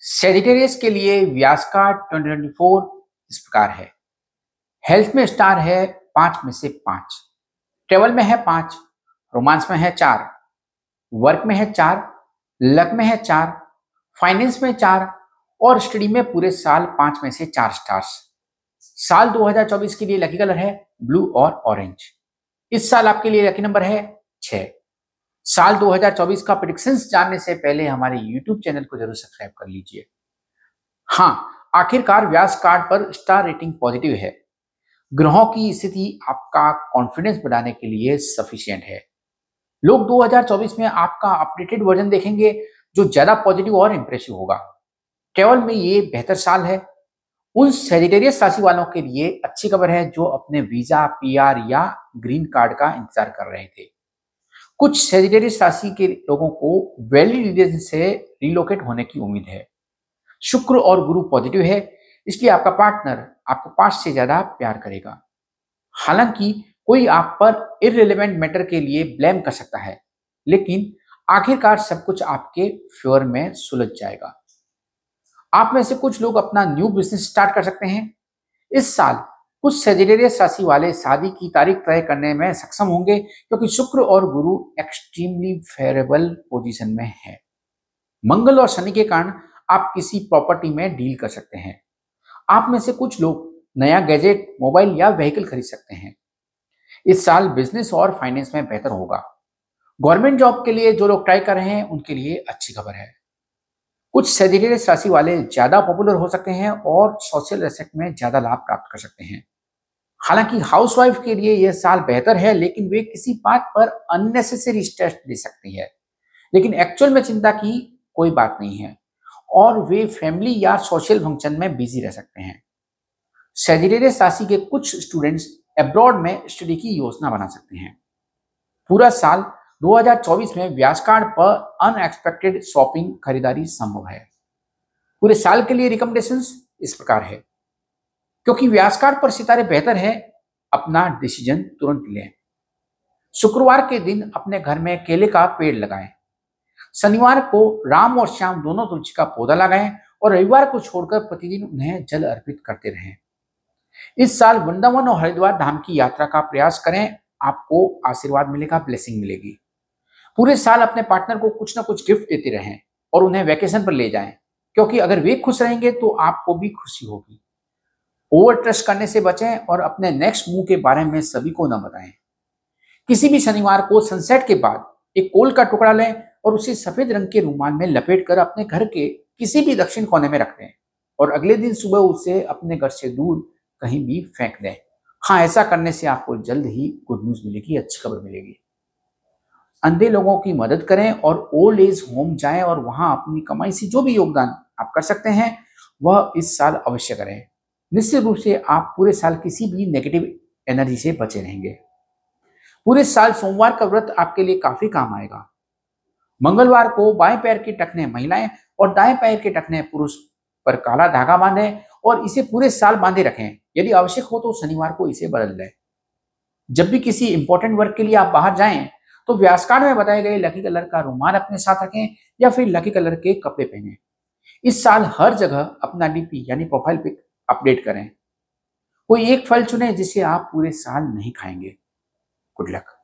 Sagittarius के लिए व्यास का 2024 इस प्रकार है। हेल्थ में स्टार है पाँच में से पाँच। ट्रेवल में है पाँच रोमांस में है चार वर्क में है चार लक में है चार फाइनेंस में चार और स्टडी में पूरे साल पाँच में से चार स्टार्स साल 2024 के लिए लकी कलर है ब्लू और ऑरेंज इस साल आपके लिए लकी नंबर है छ साल 2024 का प्रिडिक्शंस जानने से पहले हमारे YouTube चैनल को ज़रूर सब्सक्राइब कर लीजिए। हाँ आखिरकार व्यास कार्ड पर स्टार रेटिंग पॉजिटिव है। ग्रहों की स्थिति आपका कॉन्फिडेंस बढ़ाने के लिए सफिशियंट है। लोग 2024 में आपका अपडेटेड वर्जन देखेंगे, जो ज़्यादा पॉजिटिव और इंप्रेसिव होगा। ट्रेवल में ये बेहतर साल है। उन सेजिटेरियस राशि वालों के लिए अच्छी खबर है, जो अपने वीज़ा पीआर या ग्रीन कार्ड का इंतज़ार कर रहे थे। कुछ सेजिटेरियस राशि के लोगों को वैलिड रीजन से रिलोकेट होने की उम्मीद है। शुक्र और गुरु पॉजिटिव है, इसलिए आपका पार्टनर आपको पास से ज़्यादा प्यार करेगा। हालाँकि कोई आप पर इरेलीवेंट मैटर के लिए ब्लेम कर सकता है, लेकिन आखिरकार सब कुछ आपके फेवर में सुलझ जाएगा। आप में से कुछ लोग अपना न्यू बिज़नेस स्टार्ट कर सकते हैं। इस साल कुछ सेजिटेरियस राशि वाले शादी की तारीख तय करने में सक्षम होंगे, क्योंकि शुक्र और गुरु एक्सट्रीमली फेवरेबल पोजीशन में है। मंगल और शनि के कारण आप किसी प्रॉपर्टी में डील कर सकते हैं। आप में से कुछ लोग नया गैजेट मोबाइल या व्हीकल खरीद सकते हैं। इस साल बिज़नेस और फाइनेंस में बेहतर होगा। गवर्नमेंट जॉब के लिए जो लोग ट्राई कर रहे हैं, उनके लिए अच्छी खबर है। कुछ सेजिटेरियस राशि वाले ज़्यादा पॉपुलर हो सकते हैं और सोशल एसेट में ज़्यादा लाभ प्राप्त कर सकते हैं। हालाँकि हाउसवाइफ के लिए यह साल बेहतर है, लेकिन वे किसी बात पर अननेसेसरी स्ट्रेस ले सकती है। लेकिन एक्चुअल में चिंता की कोई बात नहीं है। और वे फैमिली या सोशल फ़ंक्शन में बिज़ी रह सकते हैं। सेजिटेरियस राशि के कुछ स्टूडेंट्स एब्रॉड में स्टडी की योजना बना सकते हैं। पूरा साल 2024 में व्यास कार्ड पर अनएक्सपेक्टेड शॉपिंग खरीदारी संभव है। पूरे साल के लिए रिकमेंडेशन इस प्रकार है। क्योंकि व्यास कार्ड पर सितारे बेहतर है, अपना डिसीज़न तुरंत लें। शुक्रवार के दिन अपने घर में केले का पेड़ लगाएँ। शनिवार को राम और श्याम दोनों तुलसी का पौधा लगाएँ और रविवार को छोड़कर प्रतिदिन उन्हें जल अर्पित करते रहें। इस साल वृंदावन और हरिद्वार धाम की यात्रा का प्रयास करें, आपको आशीर्वाद मिलेगा ब्लेसिंग मिलेगी। पूरे साल अपने पार्टनर को कुछ ना कुछ गिफ्ट देते रहें और उन्हें वैकेशन पर ले जाएँ, क्योंकि अगर वे खुश रहेंगे तो आपको भी खुशी होगी। ओवर ट्रस्ट करने से बचें और अपने नेक्स्ट मूव के बारे में सभी को न बताएँ। किसी भी शनिवार को सनसेट के बाद एक कोल का टुकड़ा लें और उसे सफ़ेद रंग के रूमाल में लपेट कर अपने घर के किसी भी दक्षिण कोने में रख दें और अगले दिन सुबह उसे अपने घर से दूर कहीं भी फेंक दें। हाँ ऐसा करने से आपको जल्द ही गुड न्यूज़ मिलेगी, अच्छी खबर मिलेगी। अंधे लोगों की मदद करें और ओल्ड एज होम जाएँ और वहाँ अपनी कमाई से जो भी योगदान आप कर सकते हैं, वह इस साल अवश्य करें। निश्चित रूप से आप पूरे साल किसी भी नेगेटिव एनर्जी से बचे रहेंगे। पूरे साल सोमवार का व्रत आपके लिए काफ़ी काम आएगा। मंगलवार को बाएँ पैर के टखने महिलाएँ और दाएँ पैर के टखने पुरुष पर काला धागा बांधे और इसे पूरे साल बांधे रखें। यदि आवश्यक हो तो शनिवार को इसे बदल लें जब भी किसी इंपॉर्टेंट वर्क के लिए आप बाहर जाएँ तो व्यासकांड में बताए गए लकी कलर का रुमाल अपने साथ रखें या फिर लकी कलर के कपड़े पहने। इस साल हर जगह अपना डीपी यानी प्रोफ़ाइल पिक अपडेट करें। कोई एक फल चुने जिसे आप पूरे साल नहीं खाएँगे। Good luck.